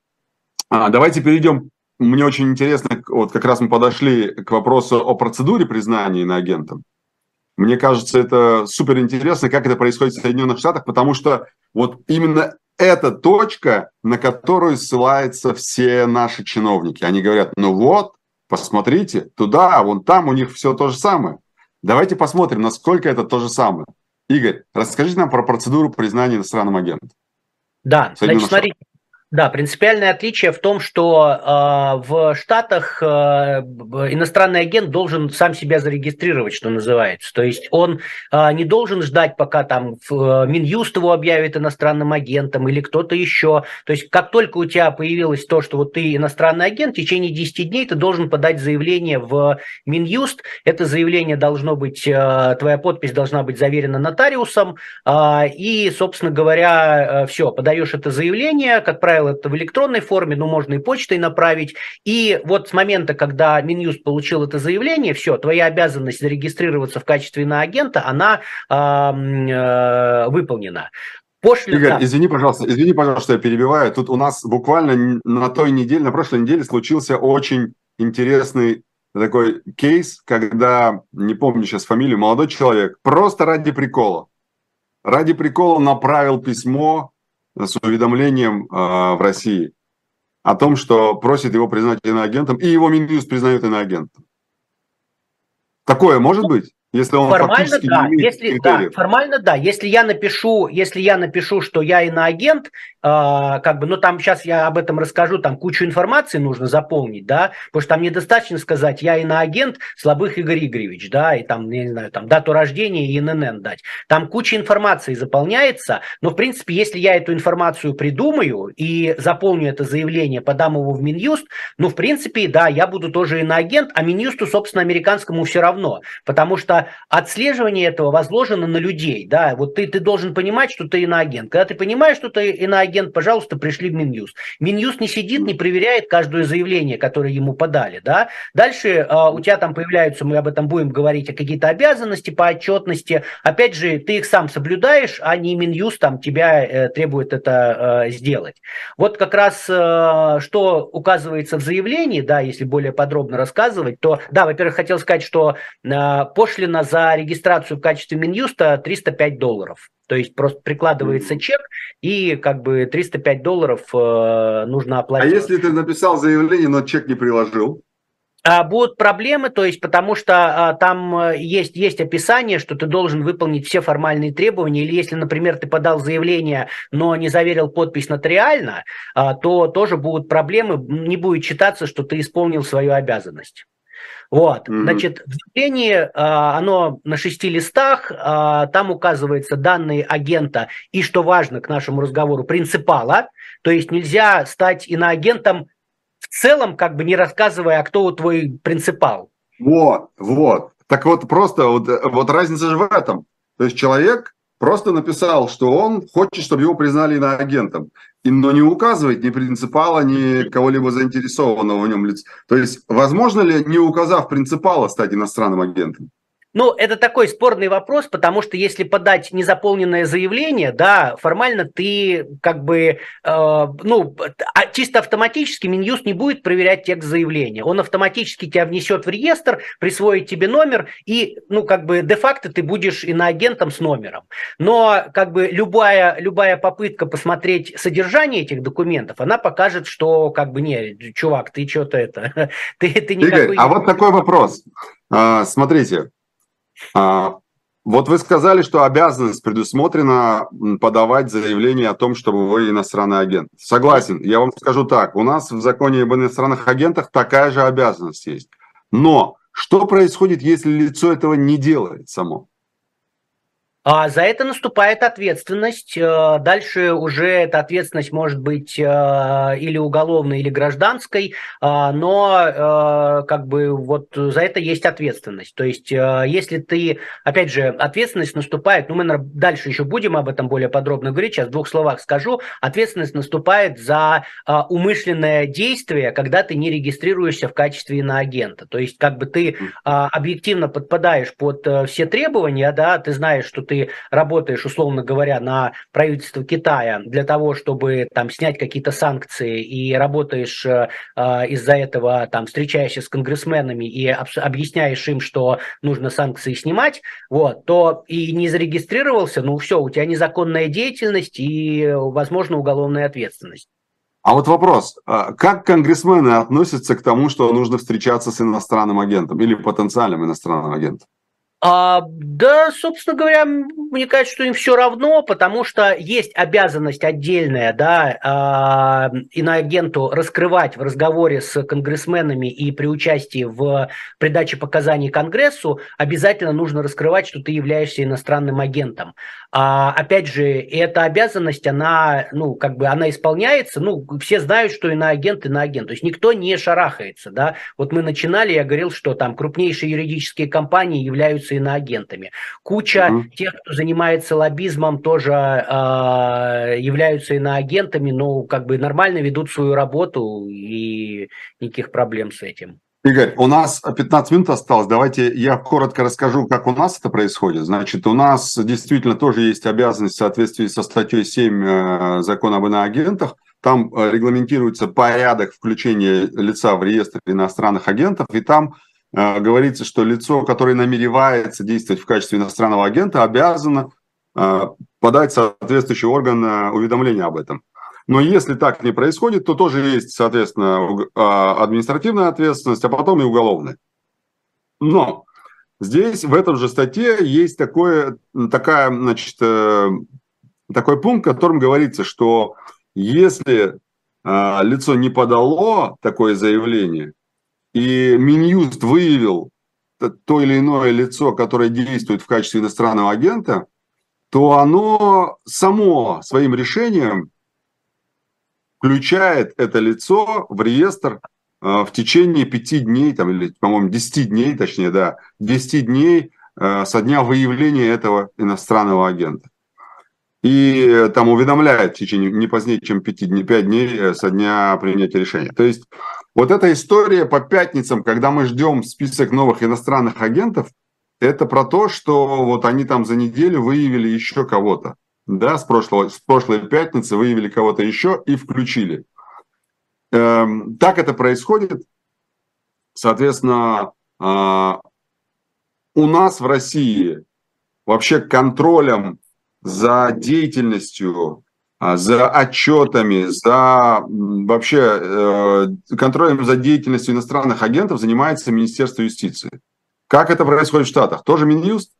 а, давайте перейдем. Мне очень интересно, вот как раз мы подошли к вопросу о процедуре признания иноагентом. Мне кажется, это супер интересно, как это происходит в Соединенных Штатах, потому что вот именно эта точка, на которую ссылаются все наши чиновники. Они говорят, ну вот, посмотрите, туда, вон там у них все то же самое. Давайте посмотрим, насколько это то же самое. Игорь, расскажите нам про процедуру признания иностранным агентом. Да, значит, смотрите, да, принципиальное отличие в том, что э, в Штатах э, иностранный агент должен сам себя зарегистрировать, что называется. То есть он э, не должен ждать, пока там в, Минюст его объявит иностранным агентом или кто-то еще. То есть как только у тебя появилось то, что вот ты иностранный агент, в течение 10 дней ты должен подать заявление в Минюст. Это заявление должно быть, э, твоя подпись должна быть заверена нотариусом. Э, и, собственно говоря, э, все, подаешь это заявление, как правило, это в электронной форме, но можно и почтой направить. И вот с момента, когда Минюст получил это заявление, все, твоя обязанность зарегистрироваться в качестве иноагента, она э, э, выполнена. Пошлина... Игорь, извини, пожалуйста, извини, пожалуйста, я перебиваю. Тут у нас буквально на той неделе, на прошлой неделе случился очень интересный такой кейс, когда, не помню сейчас фамилию, молодой человек просто ради прикола, ради прикола направил письмо с уведомлением э, в России о том, что просит его признать иноагентом, и его Минюст признает иноагентом. Такое может быть? Если он формально да, если да, формально да, если я напишу, если я напишу, что я иноагент, э, как бы, ну там сейчас я об этом расскажу, там кучу информации нужно заполнить, да, потому что там недостаточно сказать, я иноагент Слабых Игорь Игоревич, да, и там, я не знаю, там дату рождения и ИНН дать. Там куча информации заполняется, но в принципе, если я эту информацию придумаю и заполню это заявление, подам его в Минюст, ну в принципе, да, я буду тоже иноагент, а Минюсту, собственно, американскому все равно, потому что отслеживание этого возложено на людей. Да? Вот ты, ты должен понимать, что ты иноагент. Когда ты понимаешь, что ты иноагент, пожалуйста, пришли в Минюст. Минюст не сидит, не проверяет каждое заявление, которое ему подали. Да? Дальше э, у тебя там появляются, мы об этом будем говорить, какие-то обязанности по отчетности. Опять же, ты их сам соблюдаешь, а не Минюст там тебя э, требует это э, сделать. Вот как раз э, что указывается в заявлении, да, если более подробно рассказывать, то, да, во-первых, хотел сказать, что э, пошлина пошлина за регистрацию в качестве Минюста 305 долларов. То есть просто прикладывается чек, и как бы 305 долларов э, нужно а оплатить. А если ты написал заявление, но чек не приложил? А будут проблемы, то есть потому что а, там э, есть, есть описание, что ты должен выполнить все формальные требования, или если, например, ты подал заявление, но не заверил подпись нотариально, а, то тоже будут проблемы, не будет читаться, что ты исполнил свою обязанность. Вот, mm-hmm. значит, в заявлении а, оно на шести листах, а, там указываются данные агента и, что важно к нашему разговору, принципала, то есть нельзя стать иноагентом в целом, как бы не рассказывая, а кто твой принципал. Вот, вот. Так вот, просто вот, вот разница же в этом. То есть человек просто написал, что он хочет, чтобы его признали иноагентом но не указывает ни принципала, ни кого-либо заинтересованного в нем лица. То есть, возможно ли, не указав принципала, стать иностранным агентом? Ну, это такой спорный вопрос, потому что если подать незаполненное заявление, да, формально ты как бы, э, ну, а чисто автоматически Минюст не будет проверять текст заявления. Он автоматически тебя внесет в реестр, присвоит тебе номер, и, ну, как бы де-факто ты будешь иноагентом с номером. Но, как бы, любая, любая попытка посмотреть содержание этих документов, она покажет, что, как бы, не, чувак, ты что-то это, ты, ты никакой... Игорь, а вот такой вопрос. А, смотрите, вот вы сказали, что обязанность предусмотрена подавать заявление о том, чтобы вы иностранный агент. Согласен. Я вам скажу так. У нас в законе об иностранных агентах такая же обязанность есть. Но что происходит, если лицо этого не делает само? А за это наступает ответственность. Э, дальше уже эта ответственность может быть э, или уголовной, или гражданской, а, но э, как бы вот за это есть ответственность. То есть если ты, опять же, ответственность наступает, ну мы дальше еще будем об этом более подробно говорить, сейчас в двух словах скажу, ответственность наступает за умышленное действие, когда ты не регистрируешься в качестве иноагента. То есть как бы ты объективно подпадаешь под все требования, да, ты знаешь, что ты работаешь, условно говоря, на правительство Китая для того, чтобы там снять какие-то санкции и работаешь э, э из-за этого, там, встречаешься с конгрессменами и объясняешь им, что нужно санкции снимать, вот, то и не зарегистрировался, ну все, у тебя незаконная деятельность и, возможно, уголовная ответственность. А вот вопрос, а как конгрессмены относятся к тому, что нужно встречаться с иностранным агентом или потенциальным иностранным агентом? А, да, собственно говоря, мне кажется, что им все равно, потому что есть обязанность отдельная, да, а, иноагенту раскрывать в разговоре с конгрессменами и при участии в придаче показаний Конгрессу обязательно нужно раскрывать, что ты являешься иностранным агентом. А, опять же, эта обязанность, она, ну, как бы, она исполняется, ну, все знают, что иноагент, иноагент, то есть никто не шарахается, да. Вот мы начинали, я говорил, что там крупнейшие юридические компании являются являются иноагентами. Куча угу. тех, кто занимается лоббизмом, тоже э, являются иноагентами, но как бы нормально ведут свою работу и никаких проблем с этим. Игорь, у нас 15 минут осталось. Давайте я коротко расскажу, как у нас это происходит. Значит, у нас действительно тоже есть обязанность в соответствии со статьей 7 э, закона об иноагентах. Там э, регламентируется порядок включения лица в реестр иностранных агентов, и там говорится, что лицо, которое намеревается действовать в качестве иностранного агента, обязано э, подать соответствующий орган э, уведомления об этом. Но если так не происходит, то тоже есть, соответственно, административная ответственность, а потом и уголовная. Но здесь, в этом же статье, есть такое, такая, значит, такой пункт, в котором говорится, что если лицо не подало такое заявление, и Минюст выявил то или иное лицо, которое действует в качестве иностранного агента, то оно само своим решением включает это лицо в реестр э, в течение пяти дней, там, или, по-моему, 10 дней, точнее, да, 10 дней э, со дня выявления этого иностранного агента. И э, там уведомляет в течение не позднее, чем 5 дней, 5 дней со дня принятия решения. То есть вот эта история по пятницам, когда мы ждем список новых иностранных агентов, это про то, что вот они там за неделю выявили еще кого-то. Да, с, прошлого, с прошлой пятницы выявили кого-то еще и включили. Эм, так это происходит. Соответственно, э, у нас в России вообще контролем за деятельностью за отчетами, за вообще э, контролем за деятельностью иностранных агентов занимается Министерство юстиции. Как это происходит в Штатах? Тоже Минюст?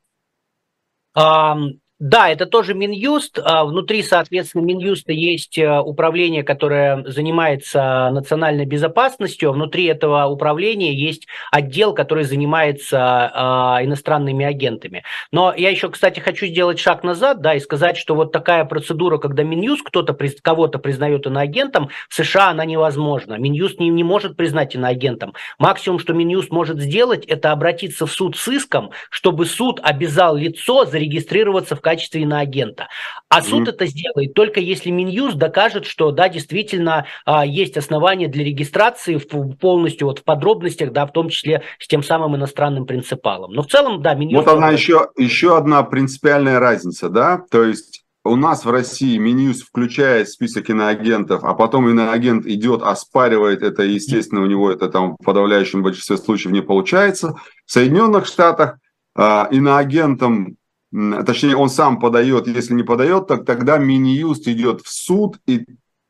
Да, это тоже Минюст. А, внутри, соответственно, Минюста есть э, управление, которое занимается национальной безопасностью. Внутри этого управления есть отдел, который занимается а, иностранными агентами. Но я еще, кстати, хочу сделать шаг назад, да, и сказать, что вот такая процедура, когда Минюст кто-то кого-то признает иноагентом, в США она невозможна. Минюст не, не может признать иноагентом. Максимум, что Минюст может сделать, это обратиться в суд с иском, чтобы суд обязал лицо зарегистрироваться в качестве иноагента. А суд mm-hmm. это сделает только если Минюст докажет, что да, действительно а, есть основания для регистрации в, полностью вот в подробностях, да, в том числе с тем самым иностранным принципалом. Но в целом, да, Минюст... Вот она еще, еще одна принципиальная разница, да, то есть у нас в России Минюст включает список иноагентов, а потом иноагент идет, оспаривает это, и, естественно, у него это там в подавляющем большинстве случаев не получается. В Соединенных Штатах э, иноагентом точнее, он сам подает, если не подает, так тогда Миниюст идет в суд и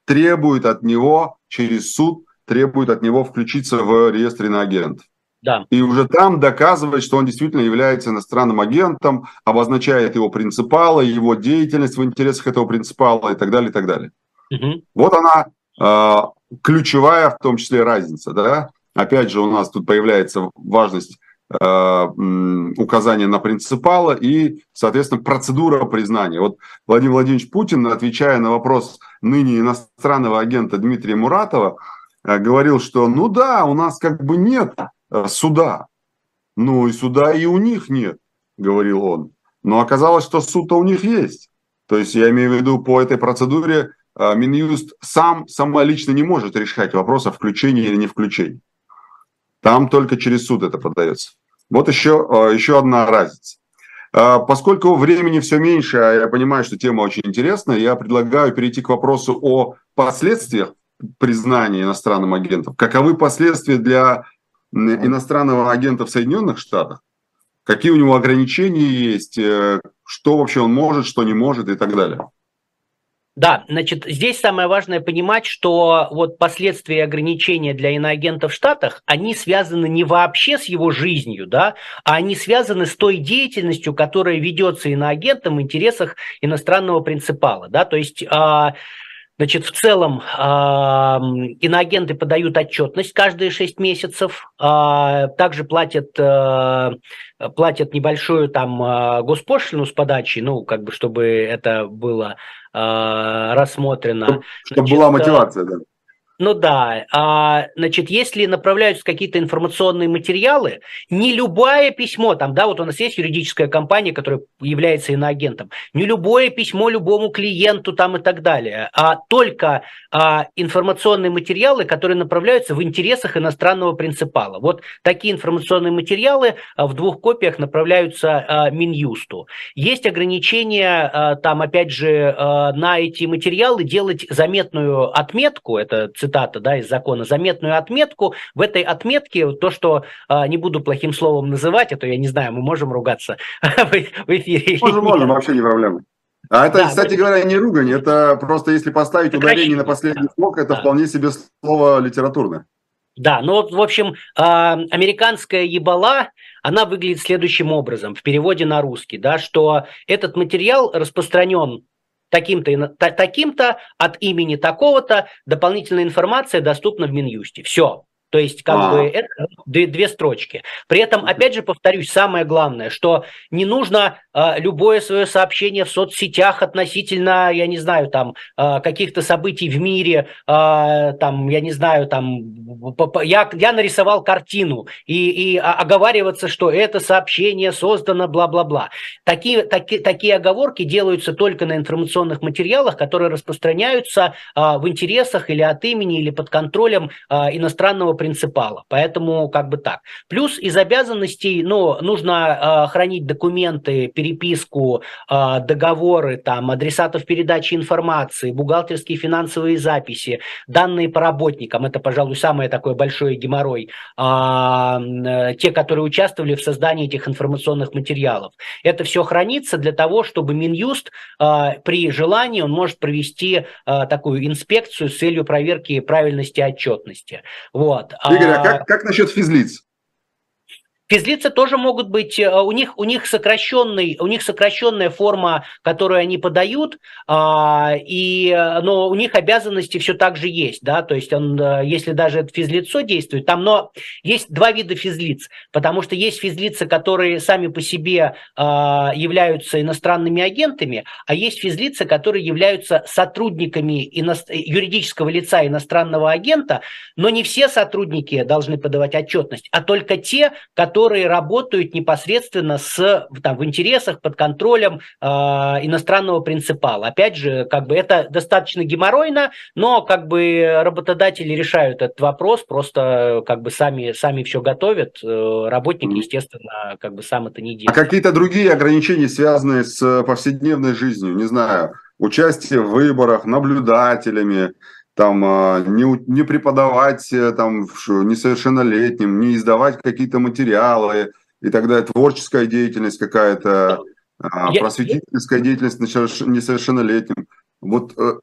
требует от него, через суд, требует от него включиться в реестр иноагентов. Да. И уже там доказывает, что он действительно является иностранным агентом, обозначает его принципала, его деятельность в интересах этого принципала и так далее, и так далее. Угу. Вот она э, ключевая в том числе разница. Да? Опять же, у нас тут появляется важность указание на принципала и, соответственно, процедура признания. Вот Владимир Владимирович Путин, отвечая на вопрос ныне иностранного агента Дмитрия Муратова, э, говорил, что ну да, у нас как бы нет э, суда. Ну и суда и у них нет, говорил он. Но оказалось, что суд-то у них есть. То есть я имею в виду по этой процедуре Минюст сам самолично не может решать вопрос о включении или не включении. Там только через суд это подается. Вот еще, э, еще одна разница. А, поскольку времени все меньше, а я понимаю, что тема очень интересная, я предлагаю перейти к вопросу о последствиях признания иностранным агентом. Каковы последствия для иностранного агента в Соединенных Штатах? Какие у него ограничения есть? Э, что вообще он может, что не может и так далее? Да, значит, здесь самое важное понимать, что вот последствия ограничения для иноагента в Штатах, они связаны не вообще с его жизнью, да, а они связаны с той деятельностью, которая ведется иноагентом в интересах иностранного принципала, да, то есть а, Значит, в целом э, иноагенты подают отчетность каждые 6 месяцев, э, также платят, э, платят небольшую там э, госпошлину с подачей, ну, как бы, чтобы это было рассмотрено. Чтобы, чтобы была мотивация, да. Ну да, а, значит, если направляются какие-то информационные материалы, не любое письмо, там, да, вот у нас есть юридическая компания, которая является иноагентом, не любое письмо любому клиенту там и так далее, а только а, информационные материалы, которые направляются в интересах иностранного принципала. Вот такие информационные материалы а, в двух копиях направляются а, Минюсту. Есть ограничения, а, там, опять же, а, на эти материалы делать заметную отметку, это цитата цитата да, из закона, заметную отметку. В этой отметке то, что а, не буду плохим словом называть, а то я не знаю, мы можем ругаться в эфире. Можем, можем, вообще не проблема. А это, да, кстати но... говоря, не ругань, это просто если поставить ударение на последний слог, это да. вполне себе слово литературное. Да, ну вот, в общем, э, американская ебала, она выглядит следующим образом в переводе на русский, да, что этот материал распространен таким-то, таким-то от имени такого-то дополнительная информация доступна в Минюсте. Все. То есть, как а. бы, это две, две строчки. При этом, опять же, повторюсь, самое главное, что не нужно э, любое свое сообщение в соцсетях относительно, я не знаю, там, э, каких-то событий в мире, э, там, я не знаю, там, я, я нарисовал картину, и, и оговариваться, что это сообщение создано, бла-бла-бла. Такие, таки, такие оговорки делаются только на информационных материалах, которые распространяются э, в интересах или от имени, или под контролем э, иностранного принципала. Поэтому как бы так. Плюс из обязанностей, ну, нужно э, хранить документы, переписку, э, договоры, там, адресатов передачи информации, бухгалтерские финансовые записи, данные по работникам. Это, пожалуй, самое такое большое геморрой. Э, те, которые участвовали в создании этих информационных материалов. Это все хранится для того, чтобы Минюст э, при желании он может провести э, такую инспекцию с целью проверки правильности отчетности. Вот. Игорь, а, а как, как насчет физлиц? Физлицы тоже могут быть, э, у них, у них, сокращенный, у них сокращенная форма, которую они подают, а, и, но у них обязанности все так же есть, да, то есть он, э, если даже это физлицо действует, там, но есть два вида физлиц, потому что есть физлицы, которые сами по себе а, являются иностранными агентами, а есть физлицы, которые являются сотрудниками ино... юридического лица иностранного агента, но не все сотрудники должны подавать отчетность, а только те, которые которые работают непосредственно с, там, в интересах, под контролем э, иностранного принципала. Опять же, как бы это достаточно геморройно, но как бы работодатели решают этот вопрос, просто как бы сами, сами все готовят. Э, работник, естественно, как бы сам это не делает. А какие-то другие ограничения, связанные с повседневной жизнью, не знаю, участие в выборах, наблюдателями, там а, не, не преподавать э, там несовершеннолетним, не издавать какие-то материалы и так далее, творческая деятельность какая-то, а, просветительская деятельность несовершеннолетним, вот э,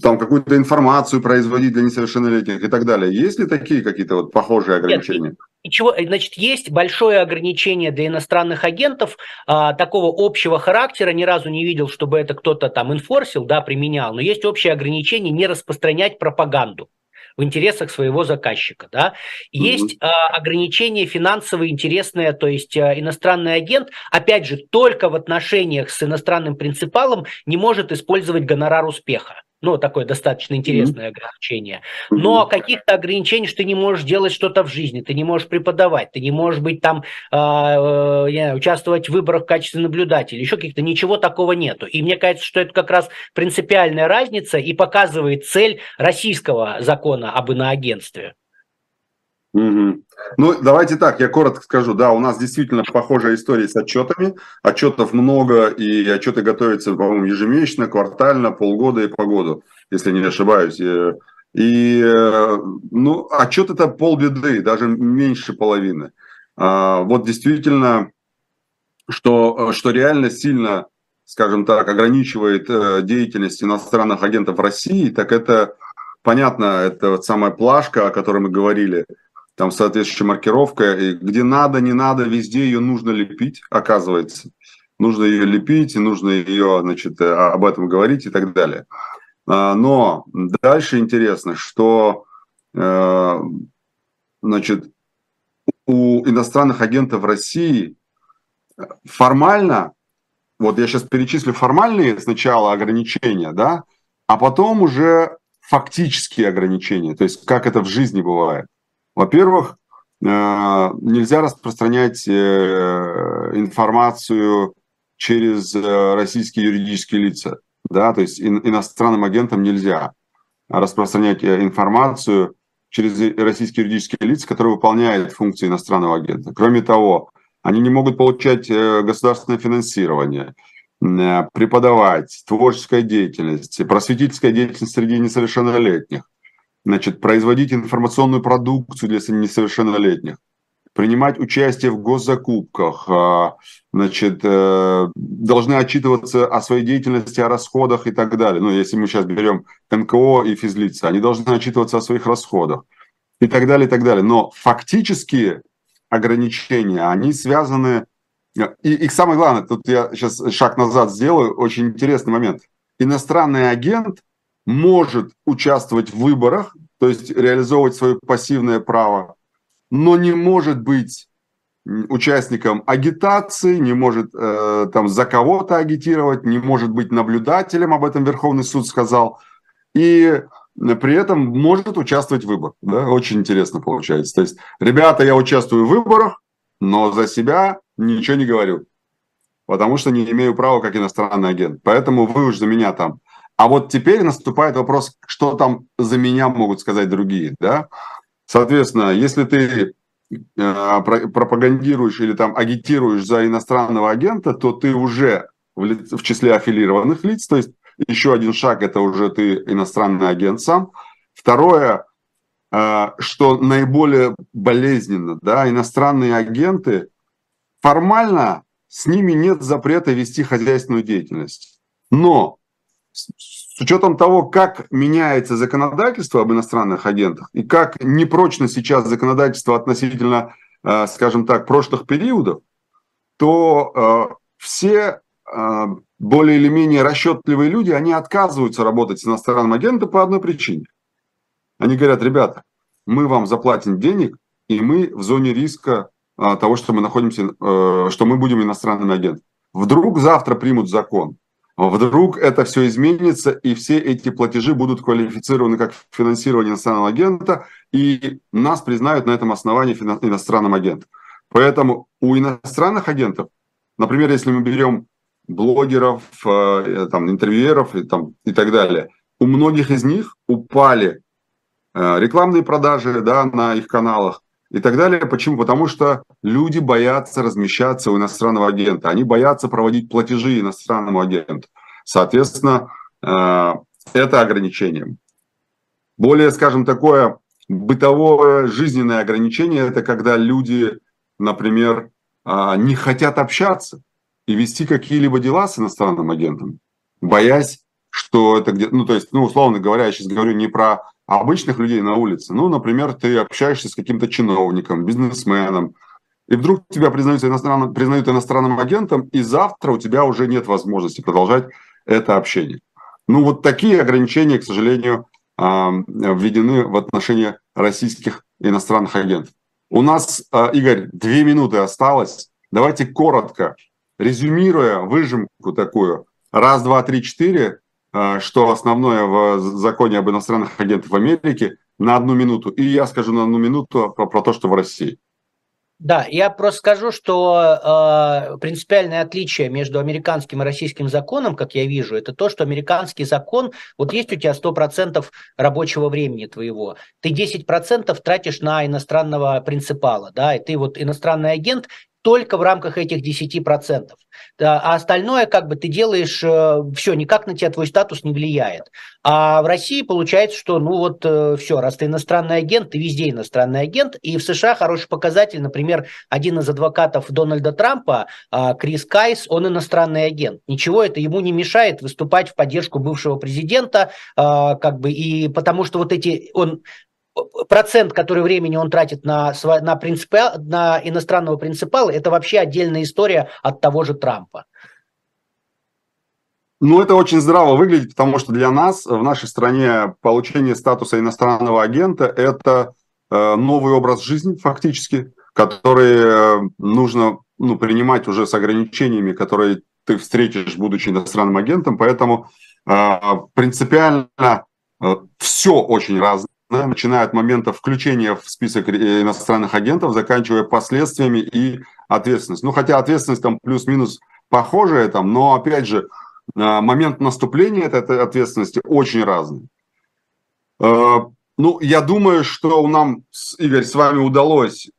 там какую-то информацию производить для несовершеннолетних и так далее. Есть ли такие какие-то вот похожие ограничения? Нет, чего, значит, есть большое ограничение для иностранных агентов а, такого общего характера. Ни разу не видел, чтобы это кто-то там инфорсил, да, применял. Но есть общее ограничение не распространять пропаганду в интересах своего заказчика. Да? Есть mm-hmm. а, ограничение финансовое интересное, то есть а, иностранный агент, опять же, только в отношениях с иностранным принципалом не может использовать гонорар успеха. Ну, такое достаточно интересное mm-hmm. ограничение. Но mm-hmm. каких-то ограничений, что ты не можешь делать что-то в жизни, ты не можешь преподавать, ты не можешь быть там, э, э, знаю, участвовать в выборах в качестве наблюдателя, еще каких-то, ничего такого нету. И мне кажется, что это как раз принципиальная разница и показывает цель российского закона об иноагентстве. Угу. Ну, давайте так, я коротко скажу. Да, у нас действительно похожая история с отчетами. Отчетов много, и отчеты готовятся, по-моему, ежемесячно, квартально, полгода и по году, если не ошибаюсь. И, ну, отчет это полбеды, даже меньше половины. А, вот действительно, что, что реально сильно, скажем так, ограничивает э, деятельность иностранных агентов России, так это, понятно, это вот самая плашка, о которой мы говорили – там соответствующая маркировка, и где надо, не надо, везде ее нужно лепить, оказывается. Нужно ее лепить, и нужно ее, значит, э, об этом говорить и так далее. А, но дальше интересно, что, э, значит, у иностранных агентов России формально, вот я сейчас перечислю формальные сначала ограничения, да, а потом уже фактические ограничения, то есть как это в жизни бывает. Во-первых, э, нельзя распространять э, информацию через э, российские юридические лица. Да? То есть иностранным агентам нельзя распространять информацию через российские юридические лица, которые выполняют функции иностранного агента. Кроме того, они не могут получать государственное финансирование, преподавать, творческая деятельность, просветительская деятельность среди несовершеннолетних значит, производить информационную продукцию для несовершеннолетних, принимать участие в госзакупках, а, значит, э, должны отчитываться о своей деятельности, о расходах и так далее. Ну, если мы сейчас берем НКО и физлица, они должны отчитываться о своих расходах и так далее, и так далее. Но фактические ограничения, они связаны... И, и самое главное, тут я сейчас шаг назад сделаю, очень интересный момент. Иностранный агент может участвовать в выборах, то есть реализовывать свое пассивное право, но не может быть участником агитации, не может э, там за кого-то агитировать, не может быть наблюдателем, об этом Верховный суд сказал, и при этом может участвовать в выборах. Да? Очень интересно получается. То есть, ребята, я участвую в выборах, но за себя ничего не говорю, потому что не имею права как иностранный агент. Поэтому вы уж за меня там а вот теперь наступает вопрос, что там за меня могут сказать другие, да? Соответственно, если ты э, пропагандируешь или там агитируешь за иностранного агента, то ты уже в, лиц, в числе аффилированных лиц, то есть еще один шаг, это уже ты иностранный агент сам. Второе, э, что наиболее болезненно, да, иностранные агенты, формально с ними нет запрета вести хозяйственную деятельность. Но с учетом того, как меняется законодательство об иностранных агентах и как непрочно сейчас законодательство относительно, э, скажем так, прошлых периодов, то э, все э, более или менее расчетливые люди, они отказываются работать с иностранным агентом по одной причине. Они говорят, ребята, мы вам заплатим денег, и мы в зоне риска того, что мы находимся, что мы будем иностранным агентом. Вдруг завтра примут закон, Вдруг это все изменится, и все эти платежи будут квалифицированы как финансирование иностранного агента, и нас признают на этом основании иностранным агентом. Поэтому у иностранных агентов, например, если мы берем блогеров, э, там, интервьюеров и, там, и так далее, у многих из них упали э, рекламные продажи да, на их каналах, и так далее. Почему? Потому что люди боятся размещаться у иностранного агента, они боятся проводить платежи иностранному агенту. Соответственно, э, это ограничение. Более, скажем, такое бытовое жизненное ограничение, это когда люди, например, э, не хотят общаться и вести какие-либо дела с иностранным агентом, боясь, что это где, ну, то есть, ну, условно говоря, я сейчас говорю не про обычных людей на улице. Ну, например, ты общаешься с каким-то чиновником, бизнесменом, и вдруг тебя признают иностранным, признают иностранным агентом, и завтра у тебя уже нет возможности продолжать это общение. Ну, вот такие ограничения, к сожалению, введены в отношении российских иностранных агентов. У нас, а, Игорь, две минуты осталось. Давайте коротко, резюмируя выжимку такую. Раз, два, три, четыре. А, что основное в законе об иностранных агентах в Америке, на одну минуту. И я скажу на одну минуту про, про то, что в России. Да, я просто скажу, что э, принципиальное отличие между американским и российским законом, как я вижу, это то, что американский закон, вот есть у тебя 100% рабочего времени твоего, ты 10% тратишь на иностранного принципала, да, и ты вот иностранный агент, только в рамках этих 10%. А остальное как бы ты делаешь, э, все, никак на тебя твой статус не влияет. А в России получается, что ну вот э, все, раз ты иностранный агент, ты везде иностранный агент. И в США хороший показатель, например, один из адвокатов Дональда Трампа, а, Крис Кайс, он иностранный агент. Ничего это ему не мешает выступать в поддержку бывшего президента, а, как бы, и потому что вот эти, он процент, который времени он тратит на, на, принципа, на иностранного принципала, это вообще отдельная история от того же Трампа. Ну, это очень здраво выглядит, потому что для нас в нашей стране получение статуса иностранного агента – это э, новый образ жизни фактически, который э, нужно ну, принимать уже с ограничениями, которые ты встретишь, будучи иностранным агентом. Поэтому э, принципиально все очень разное начиная от момента включения в список иностранных агентов, заканчивая последствиями и ответственностью. Ну, хотя ответственность там плюс-минус похожая там, но, опять же, а, момент наступления этой ответственности очень разный. А, ну, я думаю, что нам, Игорь, с вами удалось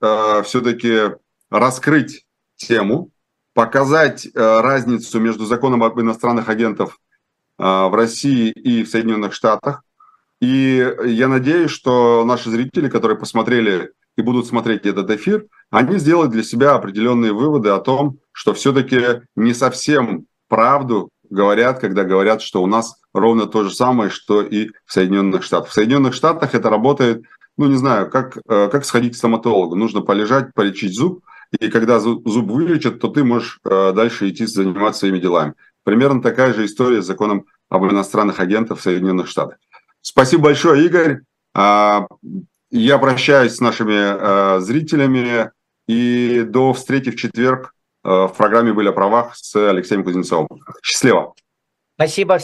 все-таки раскрыть тему, показать разницу между законом об иностранных агентов в России и в Соединенных Штатах, и я надеюсь, что наши зрители, которые посмотрели и будут смотреть этот эфир, они сделают для себя определенные выводы о том, что все-таки не совсем правду говорят, когда говорят, что у нас ровно то же самое, что и в Соединенных Штатах. В Соединенных Штатах это работает, ну не знаю, как, э, как сходить к стоматологу. Нужно полежать, полечить зуб, и когда зуб вылечат, то ты можешь э, дальше идти заниматься своими делами. Примерно такая же история с законом об иностранных агентах в Соединенных Штатах. Спасибо большое, Игорь. А, я прощаюсь с нашими а, зрителями и до встречи в четверг а, в программе «Были о правах» с Алексеем Кузнецовым. Счастливо. Спасибо.